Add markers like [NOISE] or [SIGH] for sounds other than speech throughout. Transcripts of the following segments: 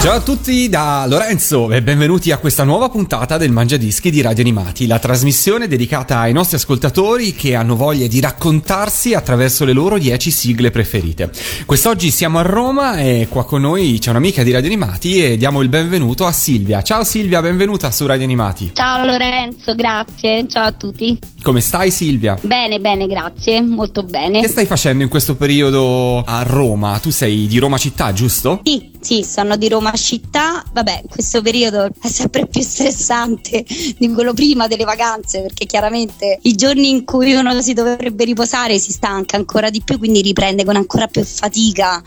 Ciao a tutti da Lorenzo e benvenuti a questa nuova puntata del Mangiadischi di Radio Animati, la trasmissione dedicata ai nostri ascoltatori che hanno voglia di raccontarsi attraverso le loro 10 sigle preferite. Quest'oggi siamo a Roma e qua con noi c'è un'amica di Radio Animati e diamo il benvenuto a Silvia. Ciao Silvia, benvenuta su Radio Animati. Ciao Lorenzo, grazie. Ciao a tutti. Come stai Silvia? Bene, bene, grazie. Molto bene. Che stai facendo in questo periodo a Roma? Tu sei di Roma città, giusto? Sì, sì, sono di Roma città. Vabbè, questo periodo è sempre più stressante di quello prima delle vacanze, perché chiaramente i giorni in cui uno si dovrebbe riposare si stanca ancora di più, quindi riprende con ancora più fatica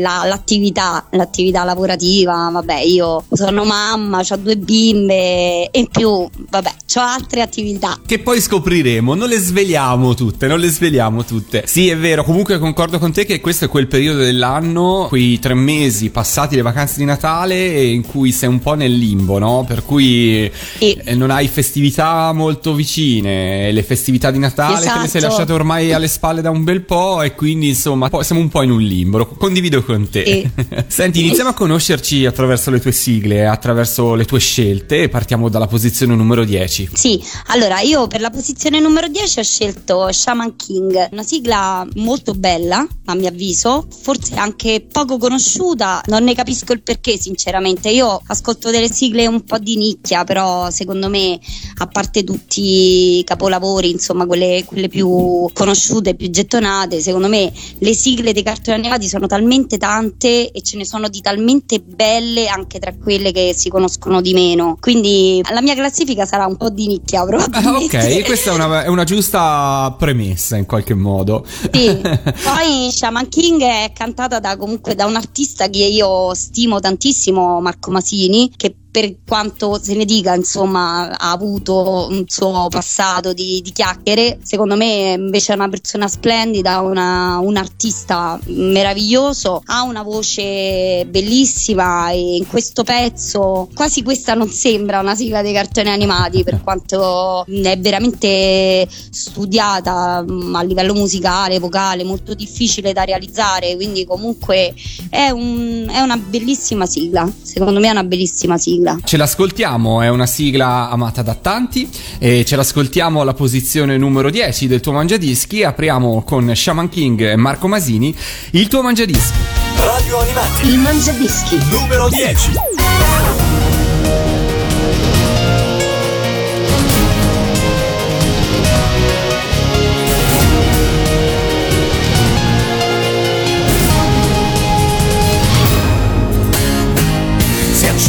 la- l'attività, l'attività lavorativa. Vabbè, io sono mamma, ho due bimbe e in più, vabbè, ho altre attività. Che poi scopriremo, non le sveliamo tutte, non le sveliamo tutte. Sì, è vero, comunque concordo con te che questo è quel periodo dell'anno, quei tre mesi passati le vacanze di Natale in cui sei un po' nel limbo, no? Per cui Sì. eh, non hai festività molto vicine, le festività di Natale te le sei Esatto. lasciate ormai alle spalle da un bel po' e quindi insomma siamo un po' in un limbo, condivido con te. Sì. [LAUGHS] Senti, iniziamo a conoscerci attraverso le tue sigle, attraverso le tue scelte e partiamo dalla posizione numero 10. Sì, allora io per la posizione numero 10 ho scelto Shaman King, una sigla molto bella a mio avviso, forse anche poco conosciuta, non ne capisco il perché sinceramente, io ascolto delle sigle un po' di nicchia, però secondo me a parte tutti i capolavori, insomma quelle, quelle più conosciute, più gettonate, secondo me le sigle dei cartoni animati sono talmente tante e ce ne sono di talmente belle anche tra quelle che si conoscono di meno, quindi la mia classifica sarà un po' di nicchia Ah, probabilmente. ok, [LAUGHS] questa è una, è una giusta premessa in qualche modo. Sì, [LAUGHS] poi Shaman King è cantata da, comunque da un artista che io stimo tantissimo, Marco Masini, che per quanto se ne dica, insomma, ha avuto un suo passato di, di chiacchiere, secondo me invece è una persona splendida, una- un artista meraviglioso, ha una voce bellissima e in questo pezzo quasi questa non sembra una sigla dei cartoni animati per [LAUGHS] quanto è veramente studiata mh, a livello musicale, vocale, molto difficile da realizzare, quindi comunque è, un- è una bellissima sigla, secondo me è una bellissima sigla. Ce l'ascoltiamo, è una sigla amata da tanti e ce l'ascoltiamo alla posizione numero 10 del tuo mangiadischi. Apriamo con Shaman King e Marco Masini il tuo mangiadischi. Radio Animati. Il Mangiadischi. Numero 10.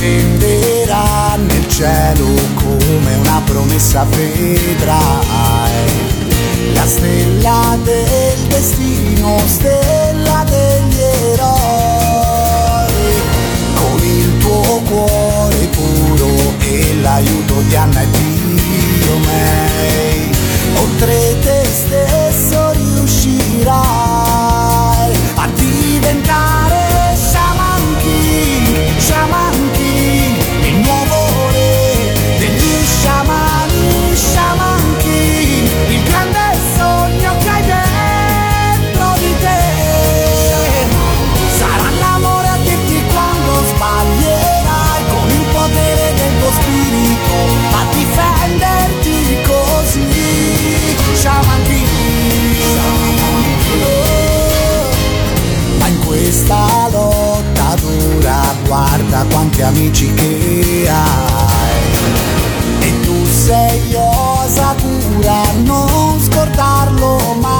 si nel cielo come una promessa vedrai. La stella del destino, stella degli eroi con il tuo cuore puro e l'aiuto di Anna e Dio May oltre te stesso riuscirai a diventare questa lotta dura guarda quanti amici che hai e tu sei Osakura, non scordarlo mai.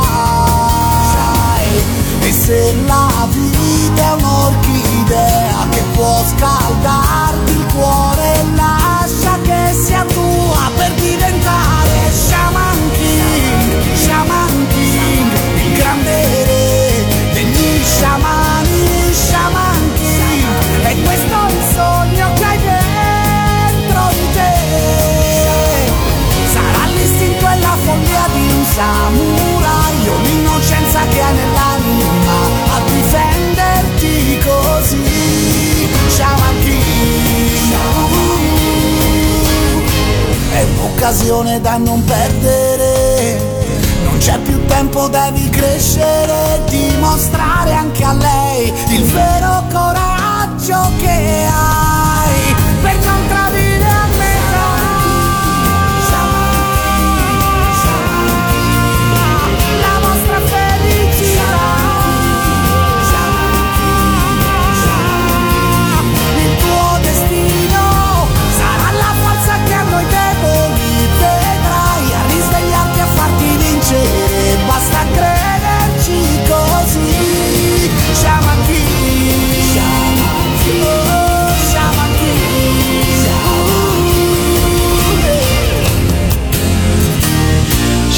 E se la vita è un'orchidea che può scaldarti samurai Ho l'innocenza che hai nell'anima A difenderti così. Shaman King È un'occasione da non perdere. Non c'è più tempo, devi crescere Dimostrare anche a lei Il vero coraggio che hai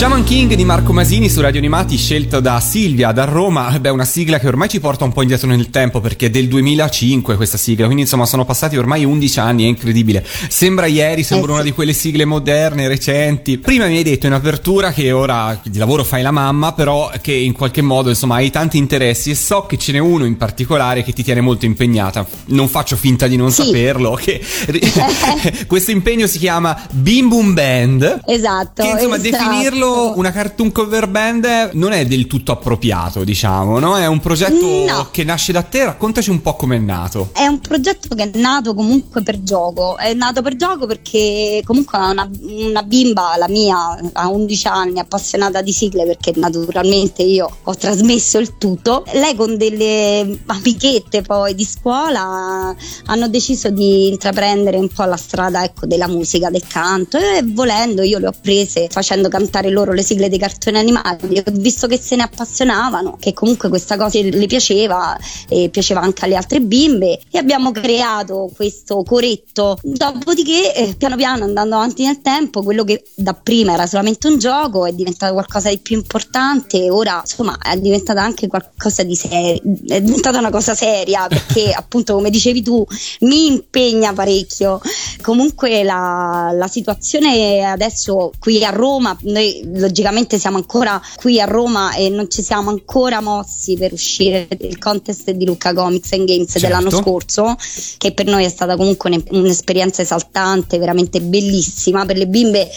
Shaman King di Marco Masini su Radio Animati scelto da Silvia da Roma, beh una sigla che ormai ci porta un po' indietro nel tempo perché è del 2005 questa sigla, quindi insomma sono passati ormai 11 anni, è incredibile. Sembra ieri, sembra Eh una sì. di quelle sigle moderne, recenti. Prima mi hai detto in apertura che ora di lavoro fai la mamma, però che in qualche modo insomma hai tanti interessi e so che ce n'è uno in particolare che ti tiene molto impegnata. Non faccio finta di non Sì. saperlo, che [LAUGHS] questo impegno si chiama Bim Boom Band. Esatto. Che insomma esatto. definirlo una cartoon cover band non è del tutto appropriato, diciamo, no? È un progetto No. che nasce da te, raccontaci un po' com'è nato. È un progetto che è nato comunque per gioco, è nato per gioco perché comunque una, una bimba, la mia, a 11 anni, appassionata di sigle perché naturalmente io ho trasmesso il tutto, lei con delle amichette poi di scuola hanno deciso di intraprendere un po' la strada ecco, della musica, del canto e volendo io le ho prese facendo cantare loro le sigle dei cartoni animati, ho visto che se ne appassionavano, che comunque questa cosa le piaceva e piaceva anche alle altre bimbe e abbiamo creato questo coretto. Dopodiché, eh, piano piano andando avanti nel tempo, quello che da prima era solamente un gioco è diventato qualcosa di più importante ora insomma è diventata anche qualcosa di serio, è diventata una cosa seria perché [LAUGHS] appunto come dicevi tu mi impegna parecchio. Comunque la, la situazione adesso qui a Roma, noi logicamente siamo ancora qui a Roma e non ci siamo ancora mossi per uscire il contest di Lucca Comics and Games Certo. dell'anno scorso, che per noi è stata comunque un- un'esperienza esaltante, veramente bellissima. Per le bimbe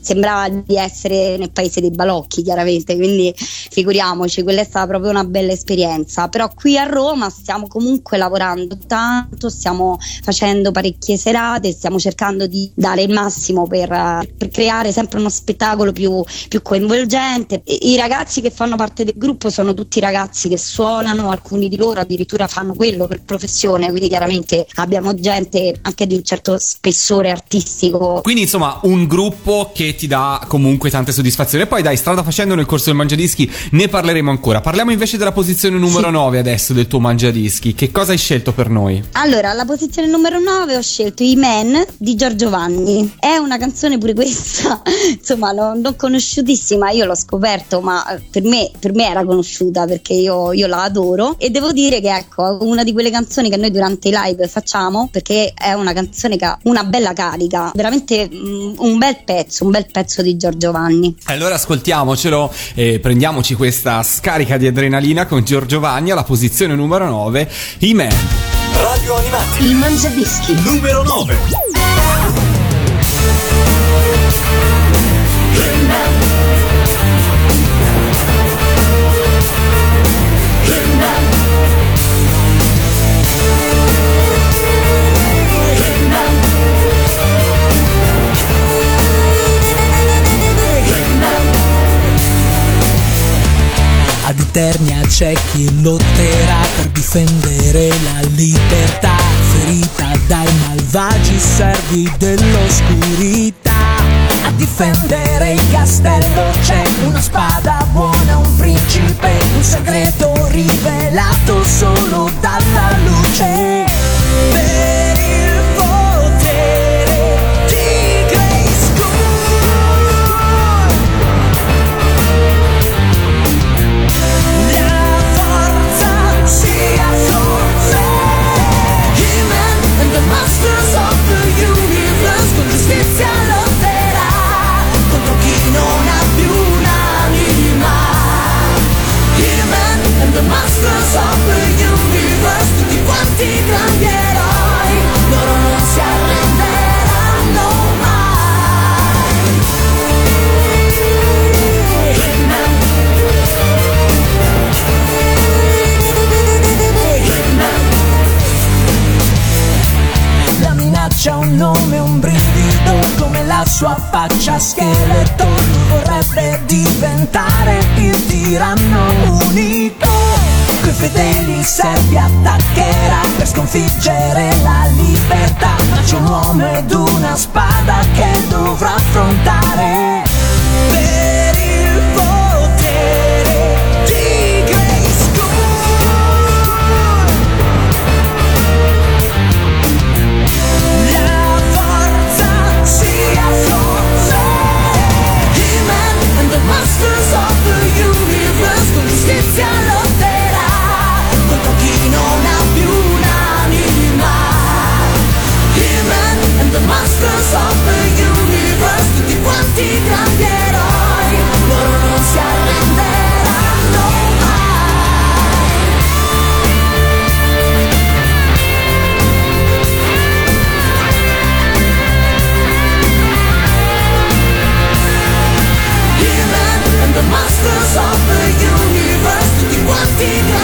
sembrava di essere nel paese dei balocchi, chiaramente, quindi figuriamoci, quella è stata proprio una bella esperienza. Però qui a Roma stiamo comunque lavorando tanto, stiamo facendo parecchie serate, stiamo cercando di dare il massimo per, per creare sempre uno spettacolo più, più coinvolgente. I ragazzi che fanno parte del gruppo sono tutti ragazzi che suonano, alcuni di loro addirittura fanno quello per professione, quindi chiaramente abbiamo gente anche di un certo spessore artistico. Quindi insomma un gruppo che ti dà comunque tante soddisfazioni. E poi dai, strada facendo nel corso del Mangiadischi ne parleremo ancora. Parliamo invece della posizione numero Sì. 9 adesso del tuo Mangiadischi. Che cosa hai scelto per noi? Allora, alla posizione numero 9 ho scelto I Men di Giorgio Vanni. È una canzone pure questa, [LAUGHS] insomma, non, non conosciutissima, io l'ho scoperto, ma eh, per me, per me era conosciuta perché io, io la adoro. E devo dire che ecco, una di quelle canzoni che noi durante i live facciamo, perché è una canzone che ha una bella carica, veramente mm, un bel pezzo, un bel pezzo di Giorgio Vanni. Allora ascoltiamocelo e prendiamoci questa scarica di adrenalina con Giorgio Vanni alla posizione numero 9, I-Man. Radio Animati. Il Mangiadischi. Numero 9. Ad Eternia c'è chi lotterà per difendere la libertà, ferita dai malvagi servi dell'oscurità. A difendere il castello c'è una spada buona, un principe, un segreto rivelato solo dalla luce. Per The Masters of the Universe Tutti quanti grandi eroi. Loro non si arrenderanno mai. La minaccia ha un nome, un brivido Come la sua faccia scheletro. Vorrebbe diventare il tiranno unico Coi fedeli servi attaccherà per sconfiggere la libertà. Ma c'è un uomo ed una spada che dovrà affrontare. Per Masters of the Universe Tutti quanti grandi eroi Loro non si arrenderanno mai He-Man and the Masters of the Universe. Tutti quanti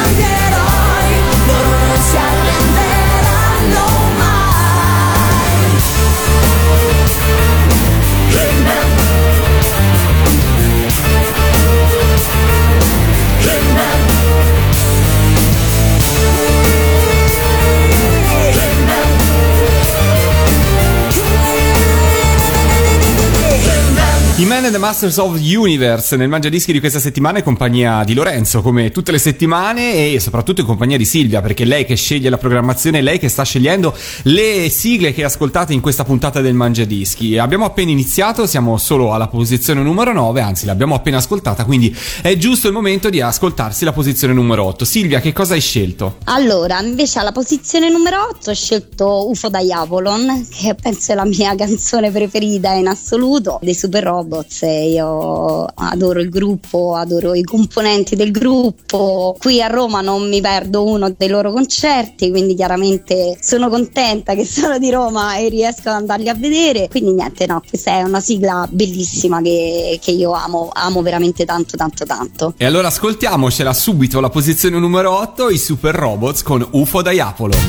I Man and the Masters of the Universe nel Mangiadischi di questa settimana in compagnia di Lorenzo, come tutte le settimane, e soprattutto in compagnia di Silvia, perché lei che sceglie la programmazione, lei che sta scegliendo le sigle che ascoltate in questa puntata del Mangiadischi. Abbiamo appena iniziato, siamo solo alla posizione numero 9, anzi l'abbiamo appena ascoltata, quindi è giusto il momento di ascoltarsi la posizione numero 8. Silvia, che cosa hai scelto? Allora, invece alla posizione numero 8 ho scelto UFO da Avalon, che penso è la mia [LAUGHS] canzone preferita in assoluto dei Super Robots. E io adoro il gruppo, adoro i componenti del gruppo. Qui a Roma non mi perdo uno dei loro concerti, quindi chiaramente sono contenta che sono di Roma e riesco ad andarli a vedere. Quindi niente, no, questa è una sigla bellissima che, che io amo, amo veramente tanto, tanto, tanto. E allora ascoltiamocela subito la posizione numero 8, i Super Robots con UFO da Apolon.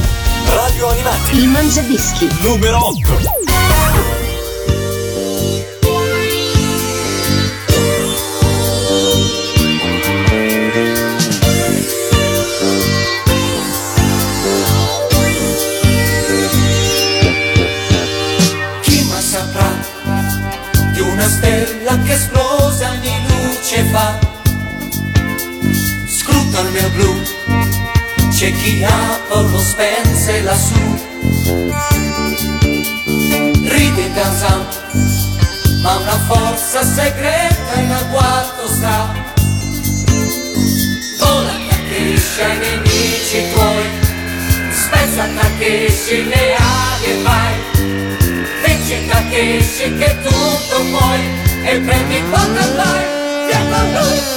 Radio Animati Il Mangiadischi. numero 8. Stella che esplose anni luce fa? Scruta il mio blu, c'è chi Apollo spense lassù. Ride Kazan, ma una forza segreta in agguato sta. Vola Takeshi ai nemici tuoi, spezza Takeshi le ali e vai. Vinci Takeshi che tutto puoi e prendi quanto andai, via con lui.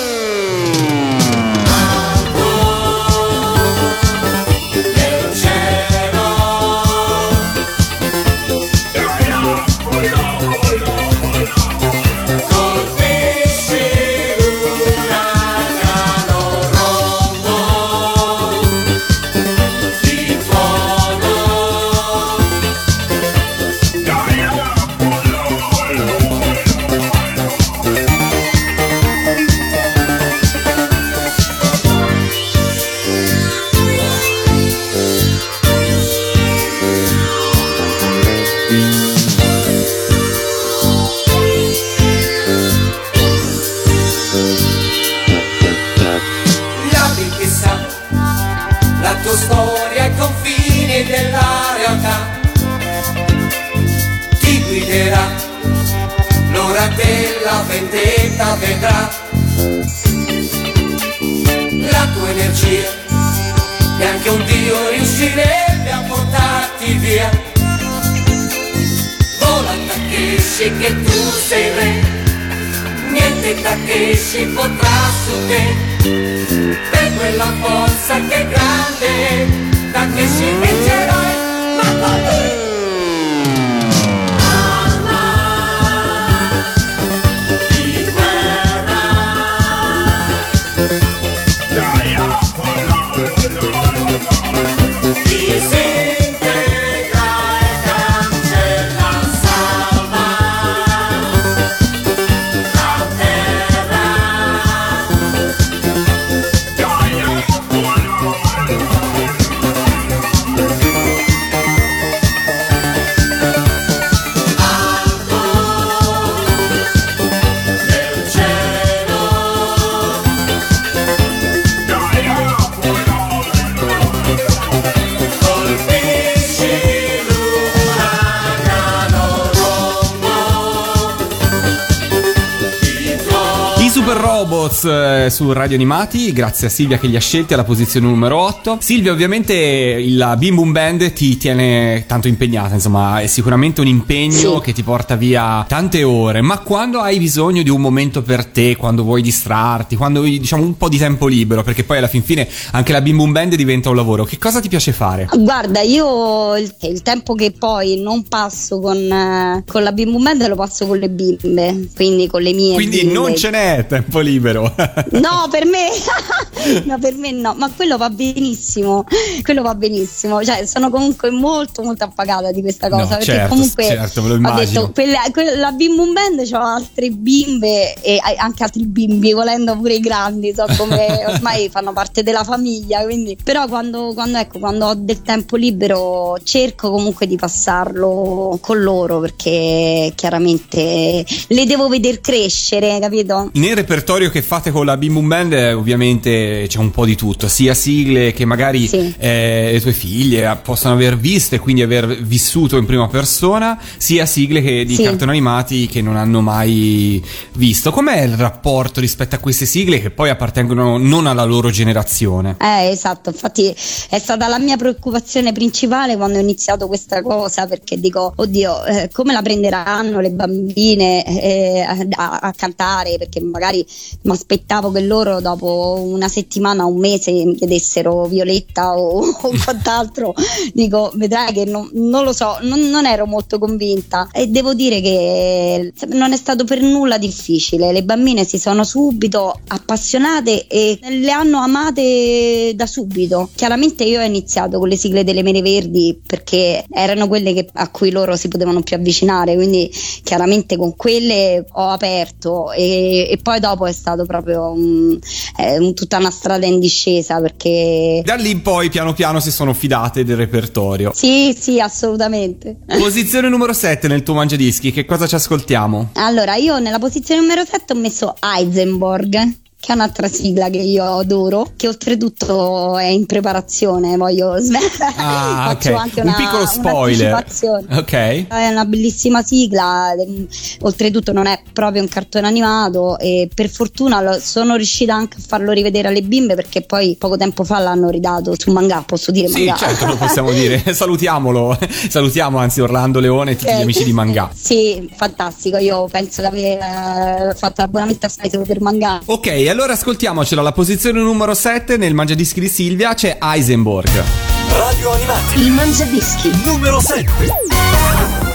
Robots eh, su Radio Animati, grazie a Silvia che li ha scelti alla posizione numero 8. Silvia, ovviamente il Bim Boom Band ti tiene tanto impegnata, insomma, è sicuramente un impegno Sì. che ti porta via tante ore, ma quando hai bisogno di un momento per te, quando vuoi distrarti, quando hai diciamo un po' di tempo libero, perché poi alla fin fine anche la Bim Boom Band diventa un lavoro, che cosa ti piace fare? Guarda, io il, il tempo che poi non passo con, eh, con la bimbo band lo passo con le bimbe, quindi con le mie Quindi bimbe. non ce n'è tempo libero. [LAUGHS] No, per me, [LAUGHS] no, per me no, ma quello va benissimo, quello va benissimo, cioè sono comunque molto molto appagata di questa cosa, No, perché certo, comunque certo, me lo ho immagino. detto, quella, quella Bim Bum Band c'ho altre bimbe e anche altri bimbi, volendo pure i grandi, so come [LAUGHS] ormai fanno parte della famiglia, quindi però quando, quando, ecco, quando ho del tempo libero cerco comunque di passarlo con loro perché chiaramente le devo vedere crescere, capito? Nel repertorio che fate con la Bim Boom Band eh, ovviamente c'è un po' di tutto, sia sigle che magari Sì. eh, le tue figlie eh, possono aver visto e quindi aver vissuto in prima persona, sia sigle che di Sì. cartoni animati che non hanno mai visto. Com'è il rapporto rispetto a queste sigle che poi appartengono non alla loro generazione? Eh, esatto, infatti è stata la mia preoccupazione principale quando ho iniziato questa cosa perché dico, oddio, eh, come la prenderanno le bambine eh, a, a cantare? Perché magari mi aspettavo che loro dopo una settimana, un mese mi chiedessero Violetta o, [LAUGHS] o quant'altro. Dico, vedrai che non, non lo so, non, non ero molto convinta e devo dire che non è stato per nulla difficile. Le bambine si sono subito appassionate e le hanno amate da subito. Chiaramente io ho iniziato con le sigle delle Mere Verdi perché erano quelle che- a cui loro si potevano più avvicinare, quindi chiaramente con quelle ho aperto e, e poi dopo è stato proprio un- eh, un- tutta una strada in discesa perché Da lì in poi piano piano si sono fidate del repertorio. sì, sì, assolutamente. Posizione numero 7 nel tuo mangiadischi, che cosa ci ascoltiamo? Allora, io nella posizione numero 7 ho messo Heisenberg, che è un'altra sigla che io adoro, che oltretutto è in preparazione, voglio [LAUGHS] svelare. Ah, Faccio ok. anche Un una, piccolo spoiler. Ok. È una bellissima sigla, ehm, oltretutto non è proprio un cartone animato e per fortuna lo- sono riuscita anche a farlo rivedere alle bimbe perché poi poco tempo fa l'hanno ridato su manga, posso dire Sì, manga. certo, lo possiamo dire. [LAUGHS] Salutiamolo. [LAUGHS] Salutiamo anzi Orlando Leone e tutti gli Ok. amici di Manga. Sì, fantastico, io penso di aver eh, fatto l'abbonamento a solo per manga. Ok, allora ascoltiamocela. La posizione numero 7 nel mangiadischi di Silvia c'è Heisenberg. Radio Animati Il Mangiadischi. numero 7.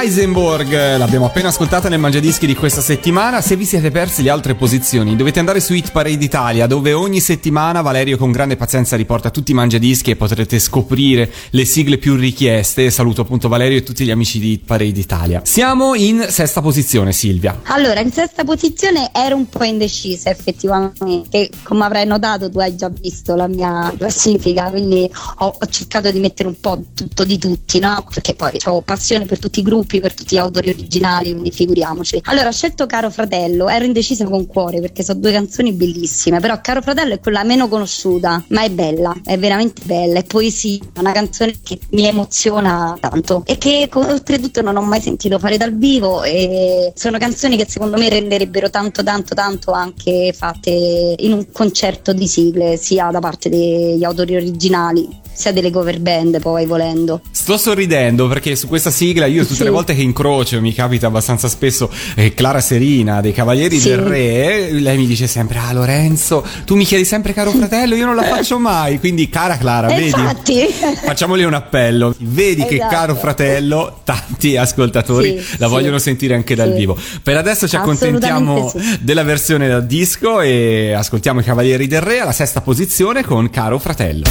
Heisenberg, l'abbiamo appena ascoltata nel Mangiadischi di questa settimana. Se vi siete persi le altre posizioni, dovete andare su Hit Parade Italia, dove ogni settimana Valerio con grande pazienza riporta tutti i Mangiadischi e potrete scoprire le sigle più richieste. Saluto appunto Valerio e tutti gli amici di Hit Parade Italia. Siamo in sesta posizione, Silvia. Allora, in sesta posizione ero un po' indecisa effettivamente, come avrai notato tu hai già visto la mia classifica, quindi ho, ho cercato di mettere un po' tutto di tutti, no? Perché poi ho passione per tutti i gruppi, per tutti gli autori originali, quindi figuriamoci. Allora, ho scelto Caro Fratello, ero indecisa con cuore perché sono due canzoni bellissime, però Caro Fratello è quella meno conosciuta, ma è bella, è veramente bella, è poesia, è una canzone che mi emoziona tanto e che oltretutto non ho mai sentito fare dal vivo e sono canzoni che secondo me renderebbero tanto tanto tanto anche fatte in un concerto di sigle, sia da parte degli autori originali sia delle cover band poi volendo. Sto sorridendo perché su questa sigla io tutte Sì. le volte che incrocio, mi capita abbastanza spesso, eh, Clara Serina dei Cavalieri Sì. del Re, lei mi dice sempre, ah Lorenzo, tu mi chiedi sempre caro fratello, io non la faccio mai, quindi cara Clara, vedi? Infatti. Facciamoli un appello, vedi che Esatto. caro fratello, tanti ascoltatori Sì, la sì. vogliono sentire anche dal Sì. vivo. Per adesso ci accontentiamo della versione da disco e ascoltiamo i Cavalieri del Re alla sesta posizione con caro fratello.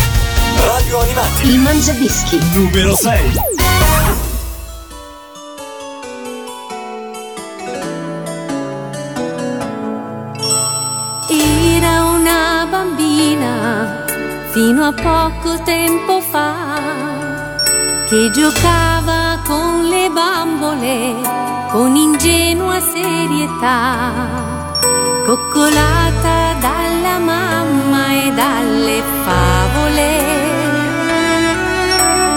Radio Animati Il mangiadischi. numero 6. Fino a poco tempo fa che giocava con le bambole con ingenua serietà, coccolata dalla mamma e dalle favole,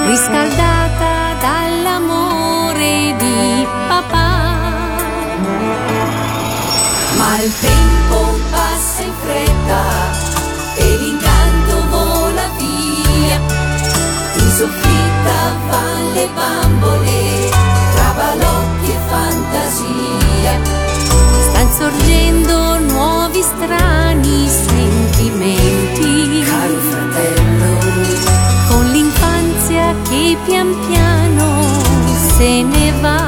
riscaldata dall'amore di papà. Ma il tempo passa in fretta soffitta van le bambole, tra balocchi e fantasia. Stan sorgendo nuovi strani sentimenti. Caro fratello, con l'infanzia che pian piano se ne va.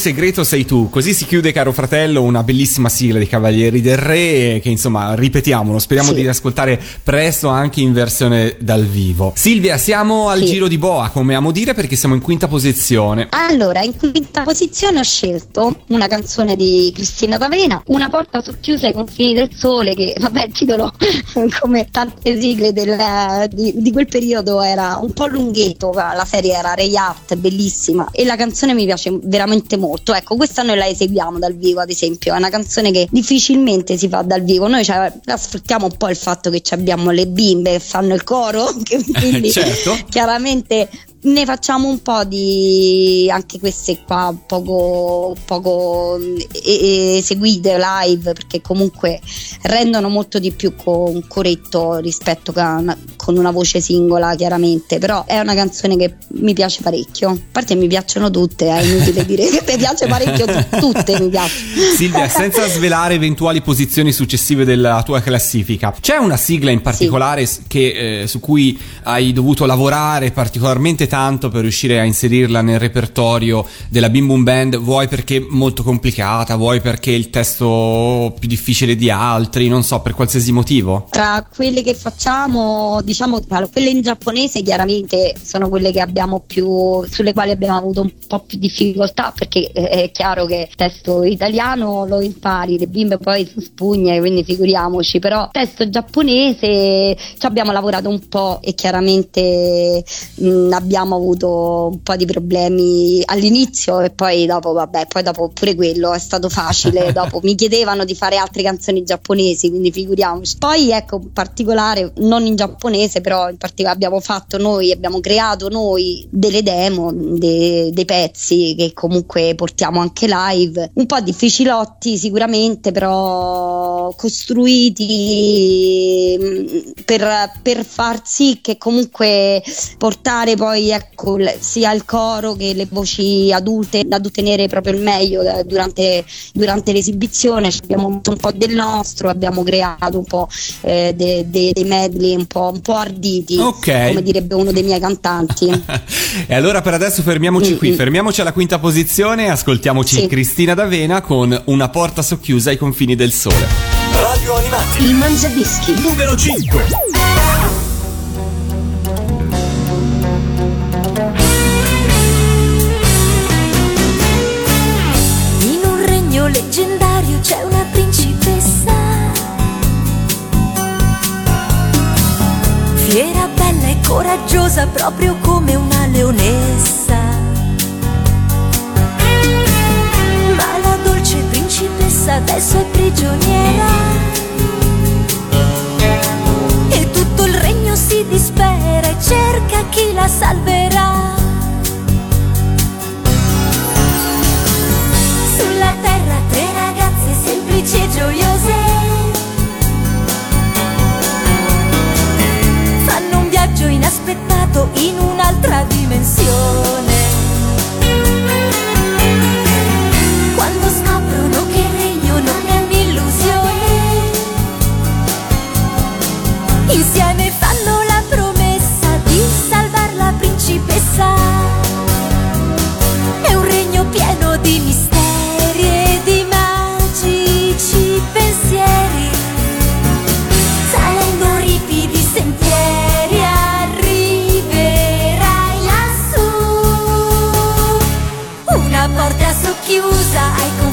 Segreto sei tu, così si chiude caro fratello una bellissima sigla dei Cavalieri del Re che insomma ripetiamolo, speriamo Sì. di riascoltare presto anche in versione dal vivo. Silvia, siamo al Sì. giro di boa come amo dire perché siamo in quinta posizione. Allora, in quinta posizione ho scelto una canzone di Cristina D'Avena, Una porta socchiusa ai confini del sole, che vabbè il titolo [LAUGHS] come tante sigle del- di, di quel periodo era un po' lunghetto, la serie era Ray Art, bellissima e la canzone mi piace veramente molto. Ecco, questa noi la eseguiamo dal vivo, ad esempio, è una canzone che difficilmente si fa dal vivo. Noi cioè, sfruttiamo un po' il fatto che abbiamo le bimbe che fanno il coro, [LAUGHS] che quindi certo. chiaramente ne facciamo un po' di anche queste qua poco, poco eh, eseguite live perché comunque rendono molto di più con un coretto rispetto a una- con una voce singola chiaramente. Però è una canzone che mi piace parecchio. A parte mi piacciono tutte è inutile dire che mi piace parecchio tu- [LAUGHS] tutte mi piacciono Silvia, senza svelare eventuali posizioni successive della tua classifica, c'è una sigla in particolare s- che, eh, su cui hai dovuto lavorare particolarmente tanto per riuscire a inserirla nel repertorio della Bim Boom Band? Vuoi perché molto complicata, vuoi perché il testo più difficile di altri, non so, per qualsiasi motivo? Tra quelle che facciamo, diciamo, quelle in giapponese chiaramente sono quelle che abbiamo più, sulle quali abbiamo avuto un po' più difficoltà perché eh, è chiaro che il testo italiano lo impari, le bimbe poi sono spugne, quindi figuriamoci, però il testo giapponese ci abbiamo lavorato un po' e chiaramente mh, abbiamo avuto un po' di problemi all'inizio e poi dopo, vabbè, poi dopo pure quello è stato facile, [LAUGHS] dopo mi chiedevano di fare altre canzoni giapponesi, quindi figuriamoci. Poi ecco, in particolare, non in giapponese, però in particolare abbiamo fatto noi, abbiamo creato noi delle demo, de- dei pezzi che comunque portiamo anche live, un po' difficilotti sicuramente, però costruiti mh, per, per far sì che comunque portare poi ecco l- sia il coro che le voci adulte ad ottenere proprio il meglio eh, durante, durante l'esibizione Ci abbiamo avuto un po' del nostro abbiamo creato un po' eh, de- de- dei medley un po', un po' arditi Ok. come direbbe uno dei miei cantanti [LAUGHS] e allora per adesso fermiamoci Mm, qui, mm. fermiamoci alla quinta posizione e ascoltiamoci Sì. Cristina D'Avena con Una porta socchiusa ai confini del sole. Radio Animati il mangiadischi numero 5. C'è una principessa. Fiera, bella e coraggiosa, proprio come una leonessa. Ma la dolce principessa adesso è prigioniera. E tutto il regno si dispera e cerca chi la salverà. In un'altra dimensione. chiusa ai confini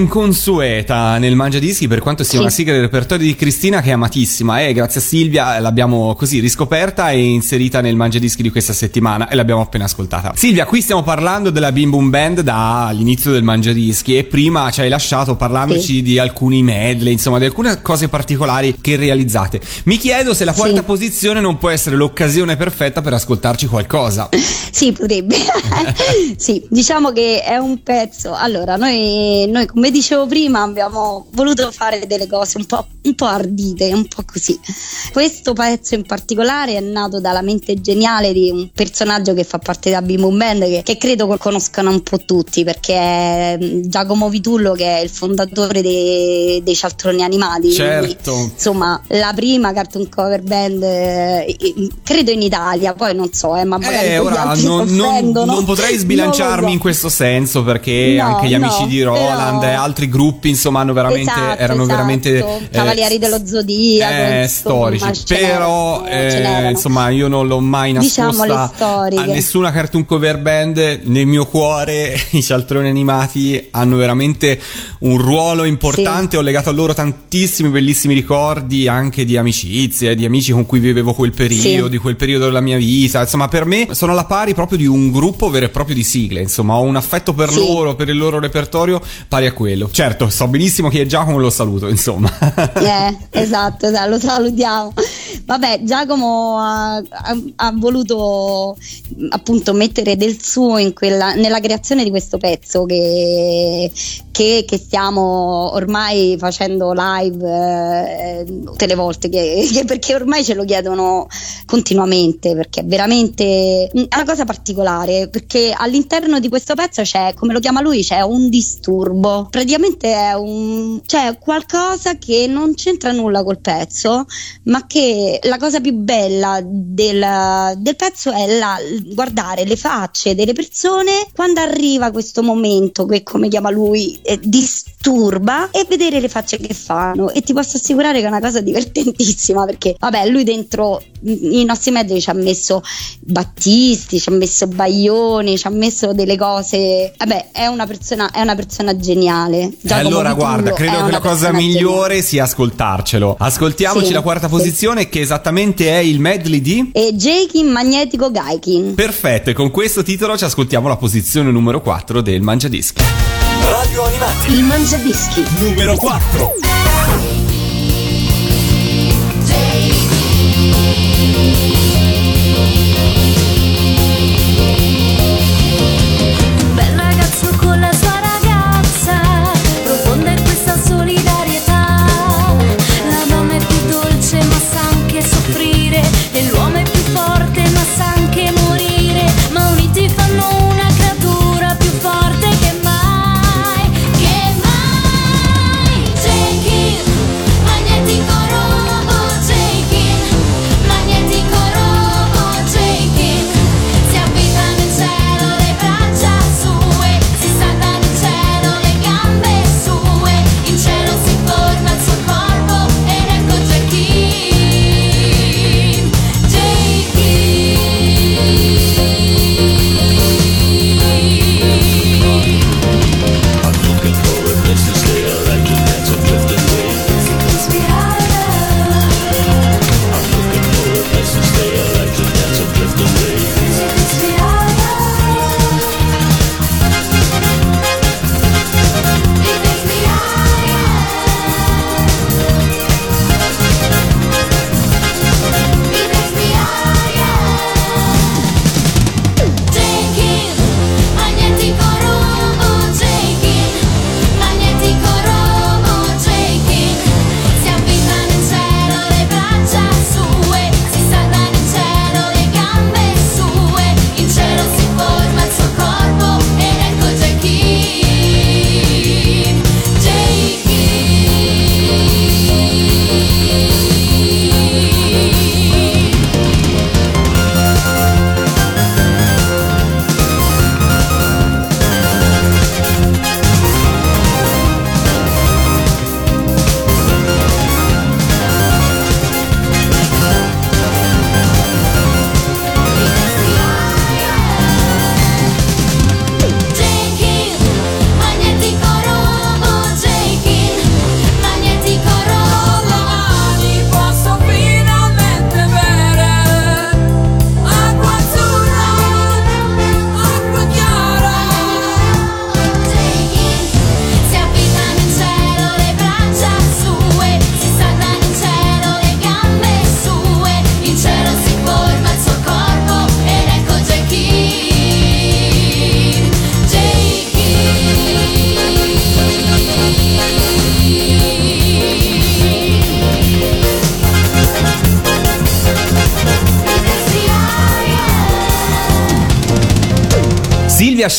inconsueta nel Mangiadischi per quanto sia Sì. una sigla del repertorio di Cristina che è amatissima e grazie a Silvia l'abbiamo così riscoperta e inserita nel Mangiadischi di questa settimana e l'abbiamo appena ascoltata. Silvia, qui stiamo parlando della Bim Boom Band dall'inizio del Mangiadischi e prima ci hai lasciato parlandoci Sì. di alcuni medley, insomma di alcune cose particolari che realizzate. Mi chiedo se la quarta Sì. posizione non può essere l'occasione perfetta per ascoltarci qualcosa. [LAUGHS] Sì, potrebbe. [LAUGHS] sì, diciamo che è un pezzo. Allora, noi, noi, come dicevo prima, abbiamo voluto fare delle cose un po', un po' ardite, un po' così. Questo pezzo in particolare è nato dalla mente geniale di un personaggio che fa parte della Bim Boom Band, che, che credo conoscano un po' tutti, perché è mm, Giacomo Vitullo, che è il fondatore dei, dei Cialtroni Animati. Certo. Quindi, insomma, la prima cartoon cover band, eh, credo in Italia, poi non so, eh, ma magari Eh, ora non, non- non potrei sbilanciarmi so. in questo senso perché No, anche gli amici no, di Roland però- altri gruppi insomma hanno veramente, Esatto, erano esatto. veramente eh, Cavalieri dello Zodiaco, eh, insomma, storici ce però eh, insomma io non l'ho mai Diciamo nascosta storiche. a nessuna cartoon cover band nel mio cuore [LAUGHS] i cialtroni animati hanno veramente un ruolo importante ho legato a loro tantissimi bellissimi ricordi anche di amicizie di amici con cui vivevo quel periodo Sì. di quel periodo della mia vita insomma per me sono alla pari proprio di un gruppo vero e proprio di sigle insomma ho un affetto per Sì. loro per il loro repertorio pari a quello certo so benissimo chi è Giacomo lo saluto insomma [LAUGHS] Eh, [LAUGHS] esatto, esatto, lo salutiamo. Vabbè, Giacomo ha, ha- ha voluto appunto mettere del suo in quella, nella creazione di questo pezzo che, che- che stiamo ormai facendo live eh, tutte le volte, che- che perché ormai ce lo chiedono continuamente, perché è veramente una cosa particolare, perché all'interno di questo pezzo c'è, come lo chiama lui, c'è un disturbo, praticamente è un, c'è qualcosa che non c'entra nulla col pezzo, ma che la cosa più bella del, del pezzo è la- guardare le facce delle persone quando arriva questo momento che come chiama lui eh, disturba e vedere le facce che fanno e ti posso assicurare che è una cosa divertentissima perché vabbè lui dentro i nostri mezzi ci ha messo Battisti ci ha messo Baglioni ci ha messo delle cose vabbè è una persona è una persona geniale Giacomo allora Vitullo guarda, credo che la cosa migliore sia ascoltarcelo. Ascoltiamoci Sì, la quarta sì. posizione che esattamente è il medley di... geniale. e Jakin Magnetico Gaikin Perfetto, e con questo titolo ci ascoltiamo la posizione numero 4 del Mangiadischi. Radio Animati il mangiadischi numero 4.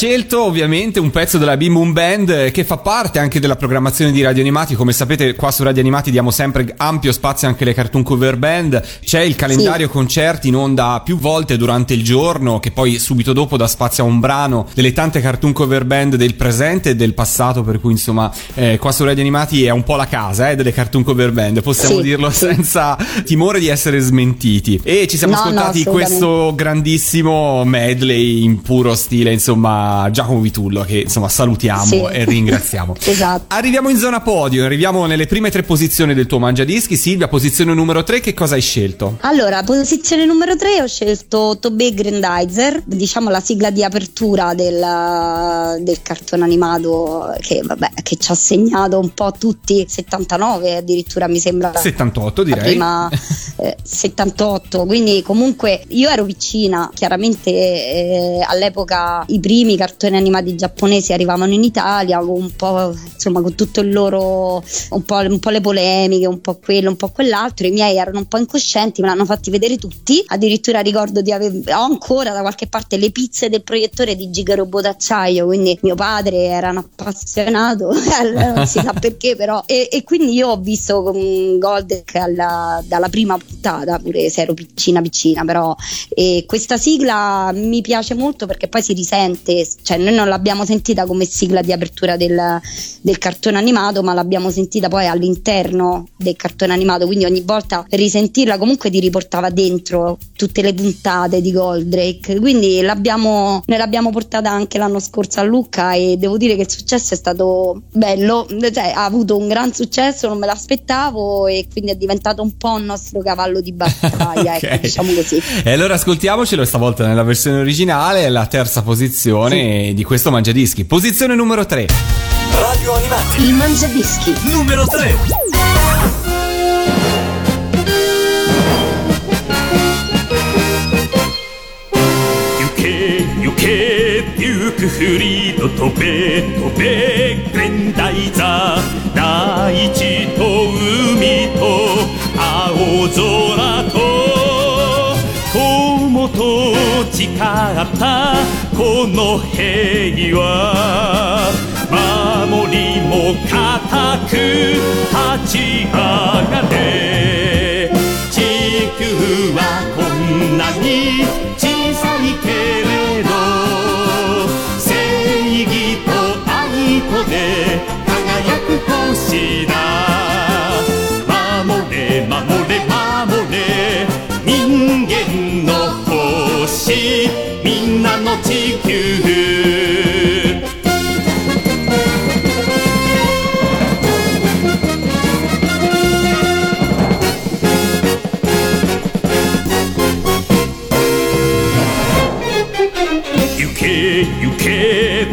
Scelto ovviamente un pezzo della Bim Boom Band eh, che fa parte anche della programmazione di Radio Animati. Come sapete, qua su Radio Animati diamo sempre ampio spazio anche alle cartoon cover band. C'è il calendario concerti in onda più volte durante il giorno, che poi subito dopo dà spazio a un brano delle tante cartoon cover band del presente e del passato. Per cui, insomma, eh, qua su Radio Animati è un po' la casa eh, delle cartoon cover band, possiamo Sì, dirlo sì. senza timore di essere smentiti. E ci siamo No, no, ascoltati assolutamente. questo grandissimo medley in puro stile, insomma, Giacomo Vitullo, che insomma salutiamo Sì. e ringraziamo. [LAUGHS] Esatto. Arriviamo in zona podio, arriviamo nelle prime tre posizioni del tuo mangiadischi. Silvia, posizione numero 3, che cosa hai scelto? Allora, posizione numero 3 ho scelto Tobey Grandizer, diciamo la sigla di apertura del, del cartone animato che, vabbè, che ci ha segnato un po' tutti, 79 addirittura mi sembra. 78 la direi. prima [LAUGHS] eh, 78 quindi comunque io ero vicina chiaramente eh, all'epoca i primi cartoni animati giapponesi arrivavano in Italia un po' insomma con tutto il loro un po', un po' le polemiche un po' quello un po' quell'altro i miei erano un po' incoscienti me l'hanno fatti vedere tutti. Addirittura ricordo di aver ho ancora da qualche parte le pizze del proiettore di Giga Robot d'acciaio quindi mio padre era un appassionato [LAUGHS] non si sa perché però. E, e quindi io ho visto con Goldek alla- dalla prima puntata pure se ero piccina piccina però e questa sigla mi piace molto perché poi si risente cioè noi non l'abbiamo sentita come sigla di apertura del, del cartone animato ma l'abbiamo sentita poi all'interno del cartone animato quindi ogni volta risentirla comunque ti riportava dentro tutte le puntate di Goldrake. Quindi l'abbiamo, ne l'abbiamo portata anche l'anno scorso a Lucca e devo dire che il successo è stato bello. Cioè, ha avuto un gran successo non me l'aspettavo e quindi è diventato un po' un nostro cavallo di battaglia [LAUGHS] Ok. ecco, diciamo così. E allora ascoltiamocelo stavolta nella versione originale, la terza posizione canzone di questo Mangiadischi. Posizione numero 3. Radio Animati. Il Mangiadischi. Numero 3. くふりと飛べ飛べ現代座大地と海と青空と誓ったこの平和守りも固く立ち上がれ。地球はこんなに小さいけれど正義と愛とで輝く星だ。守れ守れ守れ。人間星みんなの地球行け行け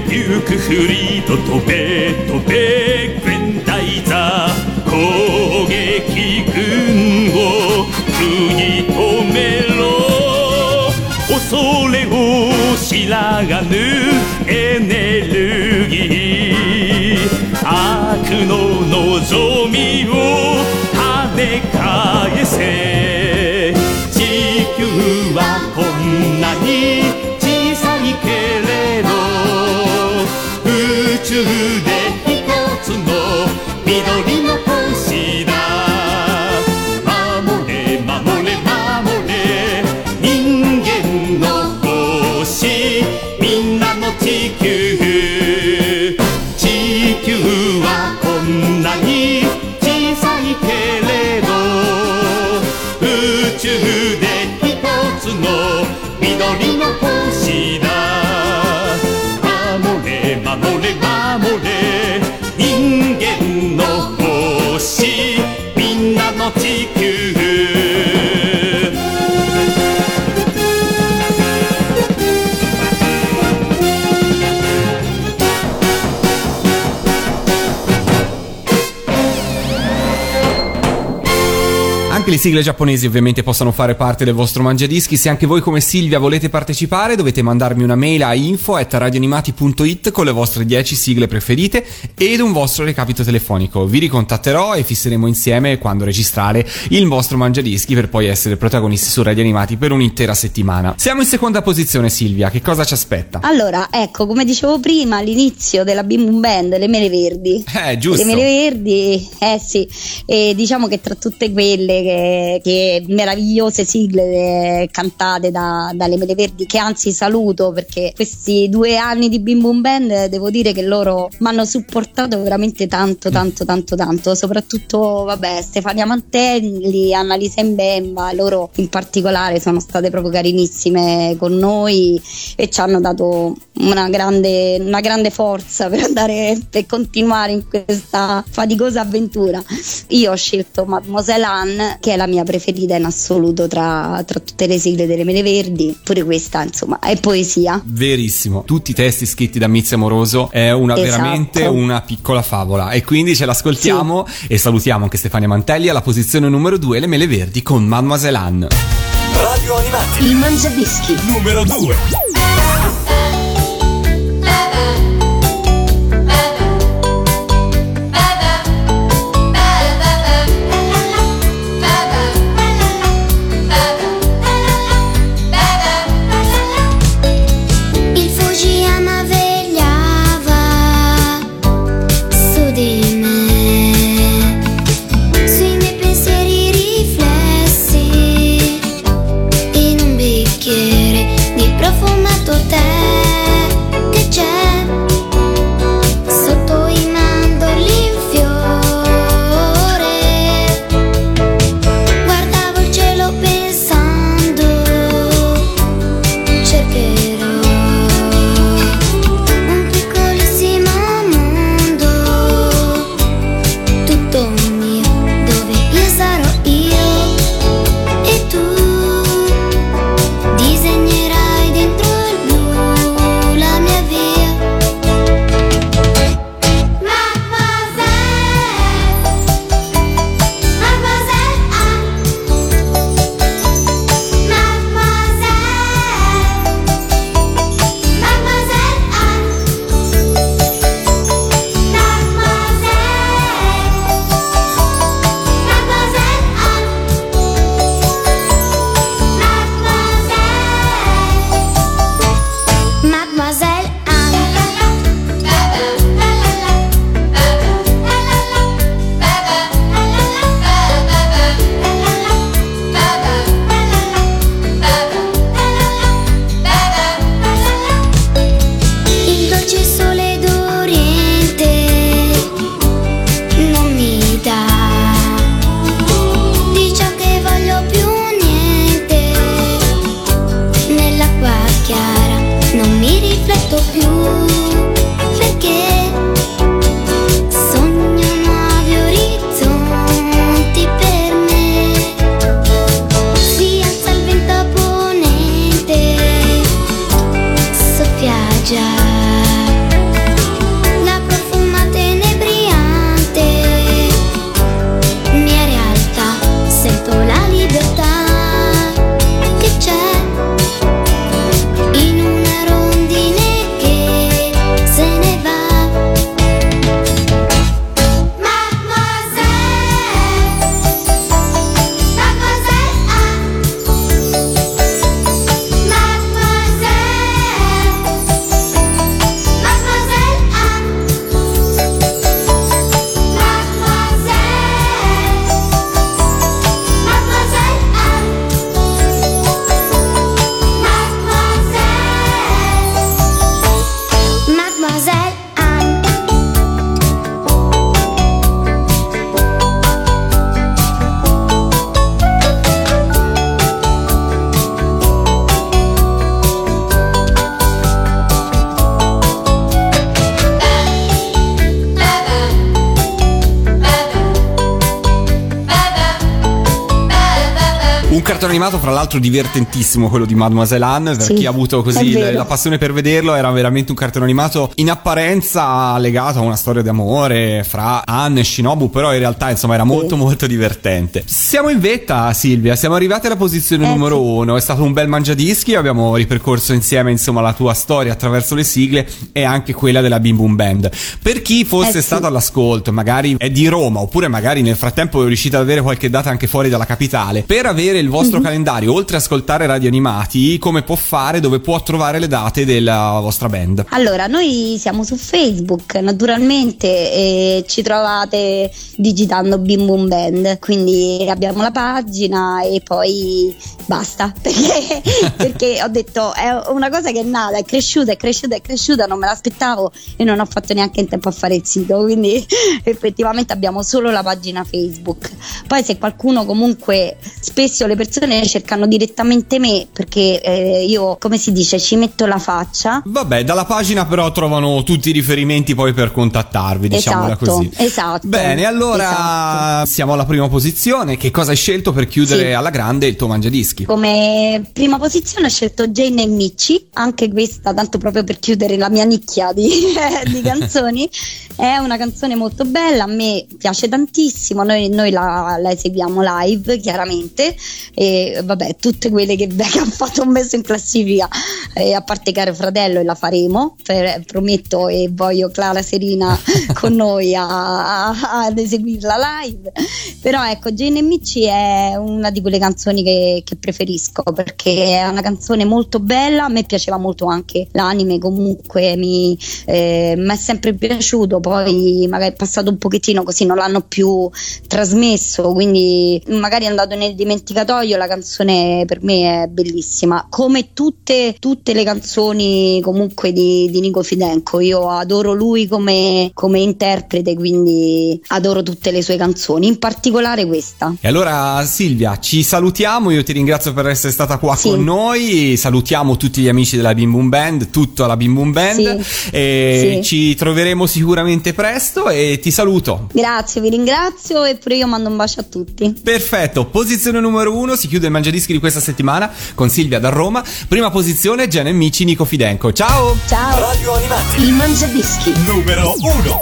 デュークフリード飛べ飛べグレンダイザー攻撃軍を食らがぬエネルギー。悪の望みを跳ね返せ。地球はこんなに小さいけれど宇宙で sigle giapponesi ovviamente possono fare parte del vostro mangiadischi. Se anche voi come Silvia volete partecipare dovete mandarmi una mail a info.radioanimati.it con le vostre 10 sigle preferite ed un vostro recapito telefonico. Vi ricontatterò e fisseremo insieme quando registrare il vostro mangiadischi per poi essere protagonisti su Radio Animati per un'intera settimana. Siamo in seconda posizione Silvia, che cosa ci aspetta? Allora, ecco, come dicevo prima, all'inizio della Bim Bum Band, le mele verdi. Eh, giusto. Le mele verdi, eh sì, e diciamo che tra tutte quelle che, che meravigliose sigle eh, cantate da- dalle mele verdi, che anzi saluto perché questi due anni di Bim Bum Band eh, devo dire che loro mi hanno supportato veramente tanto, tanto, tanto, tanto. Soprattutto, vabbè, Stefania Mantelli, Annalisa Mbemba, loro in particolare sono state proprio carinissime con noi e ci hanno dato una grande, una grande forza per andare per continuare in questa faticosa avventura. Io ho scelto Mademoiselle Anne, che è la mia preferita in assoluto tra, tra tutte le sigle delle Mele Verdi. Pure questa, insomma, è poesia. Verissimo, tutti i testi scritti da Mizia Moroso è una, Esatto. veramente una piccola favola e quindi ce l'ascoltiamo e salutiamo anche Stefania Mantelli alla posizione numero 2 Le Mele Verdi con Mademoiselle Anne. Radio Animati Il mangiadischi. numero 2. Cartone animato, fra l'altro, divertentissimo quello di Mademoiselle Anne. Per Sì, chi ha avuto così vero. la passione per vederlo, era veramente un cartone animato in apparenza legato a una storia d'amore fra Anne e Shinobu, però in realtà insomma era molto molto divertente. Siamo in vetta, Silvia, siamo arrivati alla posizione Eh, numero sì. uno. È stato un bel mangiadischi, abbiamo ripercorso insieme insomma la tua storia attraverso le sigle e anche quella della Bim Boom Band. Per chi fosse Eh, sì. stato all'ascolto, magari è di Roma, oppure magari nel frattempo è riuscito ad avere qualche data anche fuori dalla capitale, per avere il Mhm. Vostro calendario, oltre a ascoltare radio animati, come può fare, dove può trovare le date della vostra band? Allora, noi siamo su Facebook, naturalmente ci trovate digitando Bim Boom Band, quindi abbiamo la pagina e poi basta, [LAUGHS] perché, perché ho detto è una cosa che è nata, è cresciuta, è cresciuta, è cresciuta, non me l'aspettavo e non ho fatto neanche in tempo a fare il sito, quindi [LAUGHS] effettivamente abbiamo solo la pagina Facebook. Poi se qualcuno comunque, spesso le persone cercano direttamente me, perché eh, io, come si dice, ci metto la faccia. Vabbè, dalla pagina però trovano tutti i riferimenti poi per contattarvi, diciamola Esatto, così. esatto. Bene, allora Esatto. siamo alla prima posizione. Che cosa hai scelto per chiudere Sì. alla grande il tuo mangiadischi? Come prima posizione ho scelto Jane e Michi, anche questa tanto proprio per chiudere la mia nicchia di, [LAUGHS] di canzoni. [LAUGHS] È una canzone molto bella, a me piace tantissimo, noi, noi la, la eseguiamo live chiaramente e vabbè tutte quelle che [LAUGHS] Becca ha fatto un messo in classifica, eh, a parte Caro Fratello e la faremo, per- prometto e voglio Clara Serina [LAUGHS] con noi a- a- ad eseguirla live. Però ecco, Jane Mici è una di quelle canzoni che, che preferisco perché è una canzone molto bella. A me piaceva molto anche l'anime, comunque mi eh, è sempre piaciuto. Poi magari è passato un pochettino così, non l'hanno più trasmesso, quindi magari è andato nel dimenticatoio. La canzone per me è bellissima, come tutte, tutte le canzoni comunque di, di Nico Fidenco. Io adoro lui come, come interprete, quindi adoro tutte le sue canzoni, in particolare questa. E allora Silvia, ci salutiamo, io ti ringrazio per essere stata qua Sì. con noi, salutiamo tutti gli amici della Bim Boom Band, tutta la Bim Boom Band Sì. e Sì. ci troveremo sicuramente presto e ti saluto. Grazie, vi ringrazio e pure io mando un bacio a tutti. Perfetto, posizione numero uno, si chiude il mangiadischi di questa settimana con Silvia da Roma, prima posizione Gen Amici Nico Fidenco, ciao! Ciao! Radio Animati. Il Mangiadischi. Numero 1.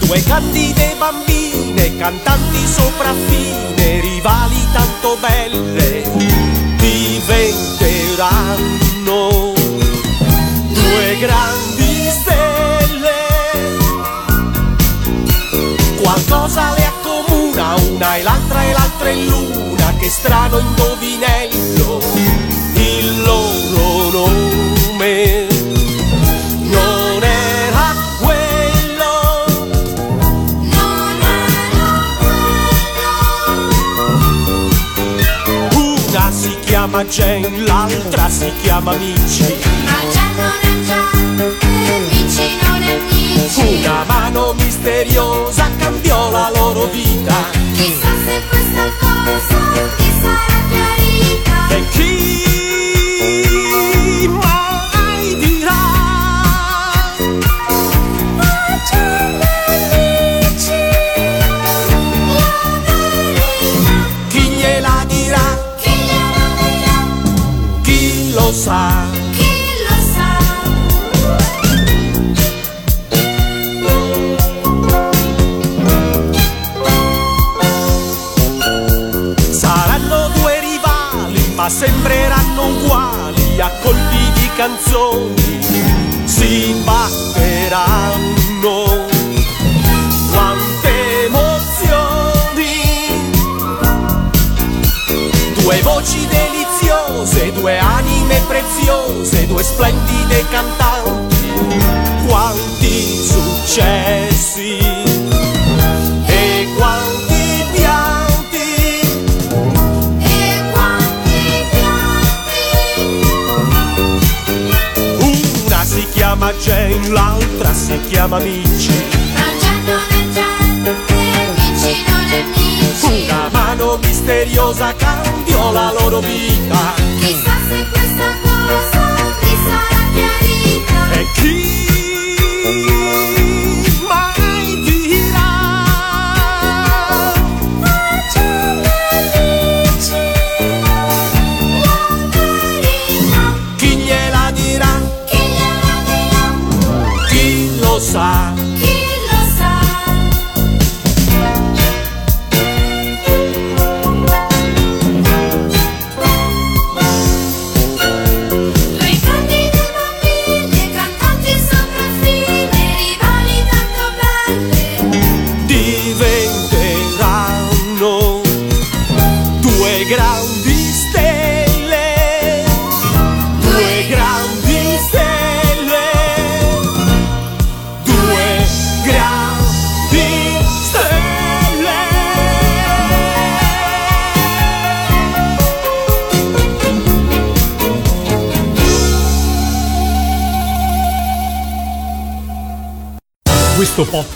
Due candide bambine, cantanti sopraffine, rivali tanto belle, diventeranno due grandi Qualcosa le accomuna, una e l'altra e l'altra è luna, che strano indovinello, il loro nome non era quello. Una si chiama Jane, l'altra si chiama Mici. Una mano misteriosa cambiò la loro vita. Chissà se questa cosa ti sarà chiarita. E chi mai dirà? Chi gliela dirà? Chi lo sa? Canzoni. Si batteranno. Quante emozioni! Due voci deliziose, due anime preziose, due splendide cantanti. Quanti successi! Si chiama Mici. Una mano misteriosa cambiò la loro vita. Chissà se questa cosa ti sarà chiarita. E chi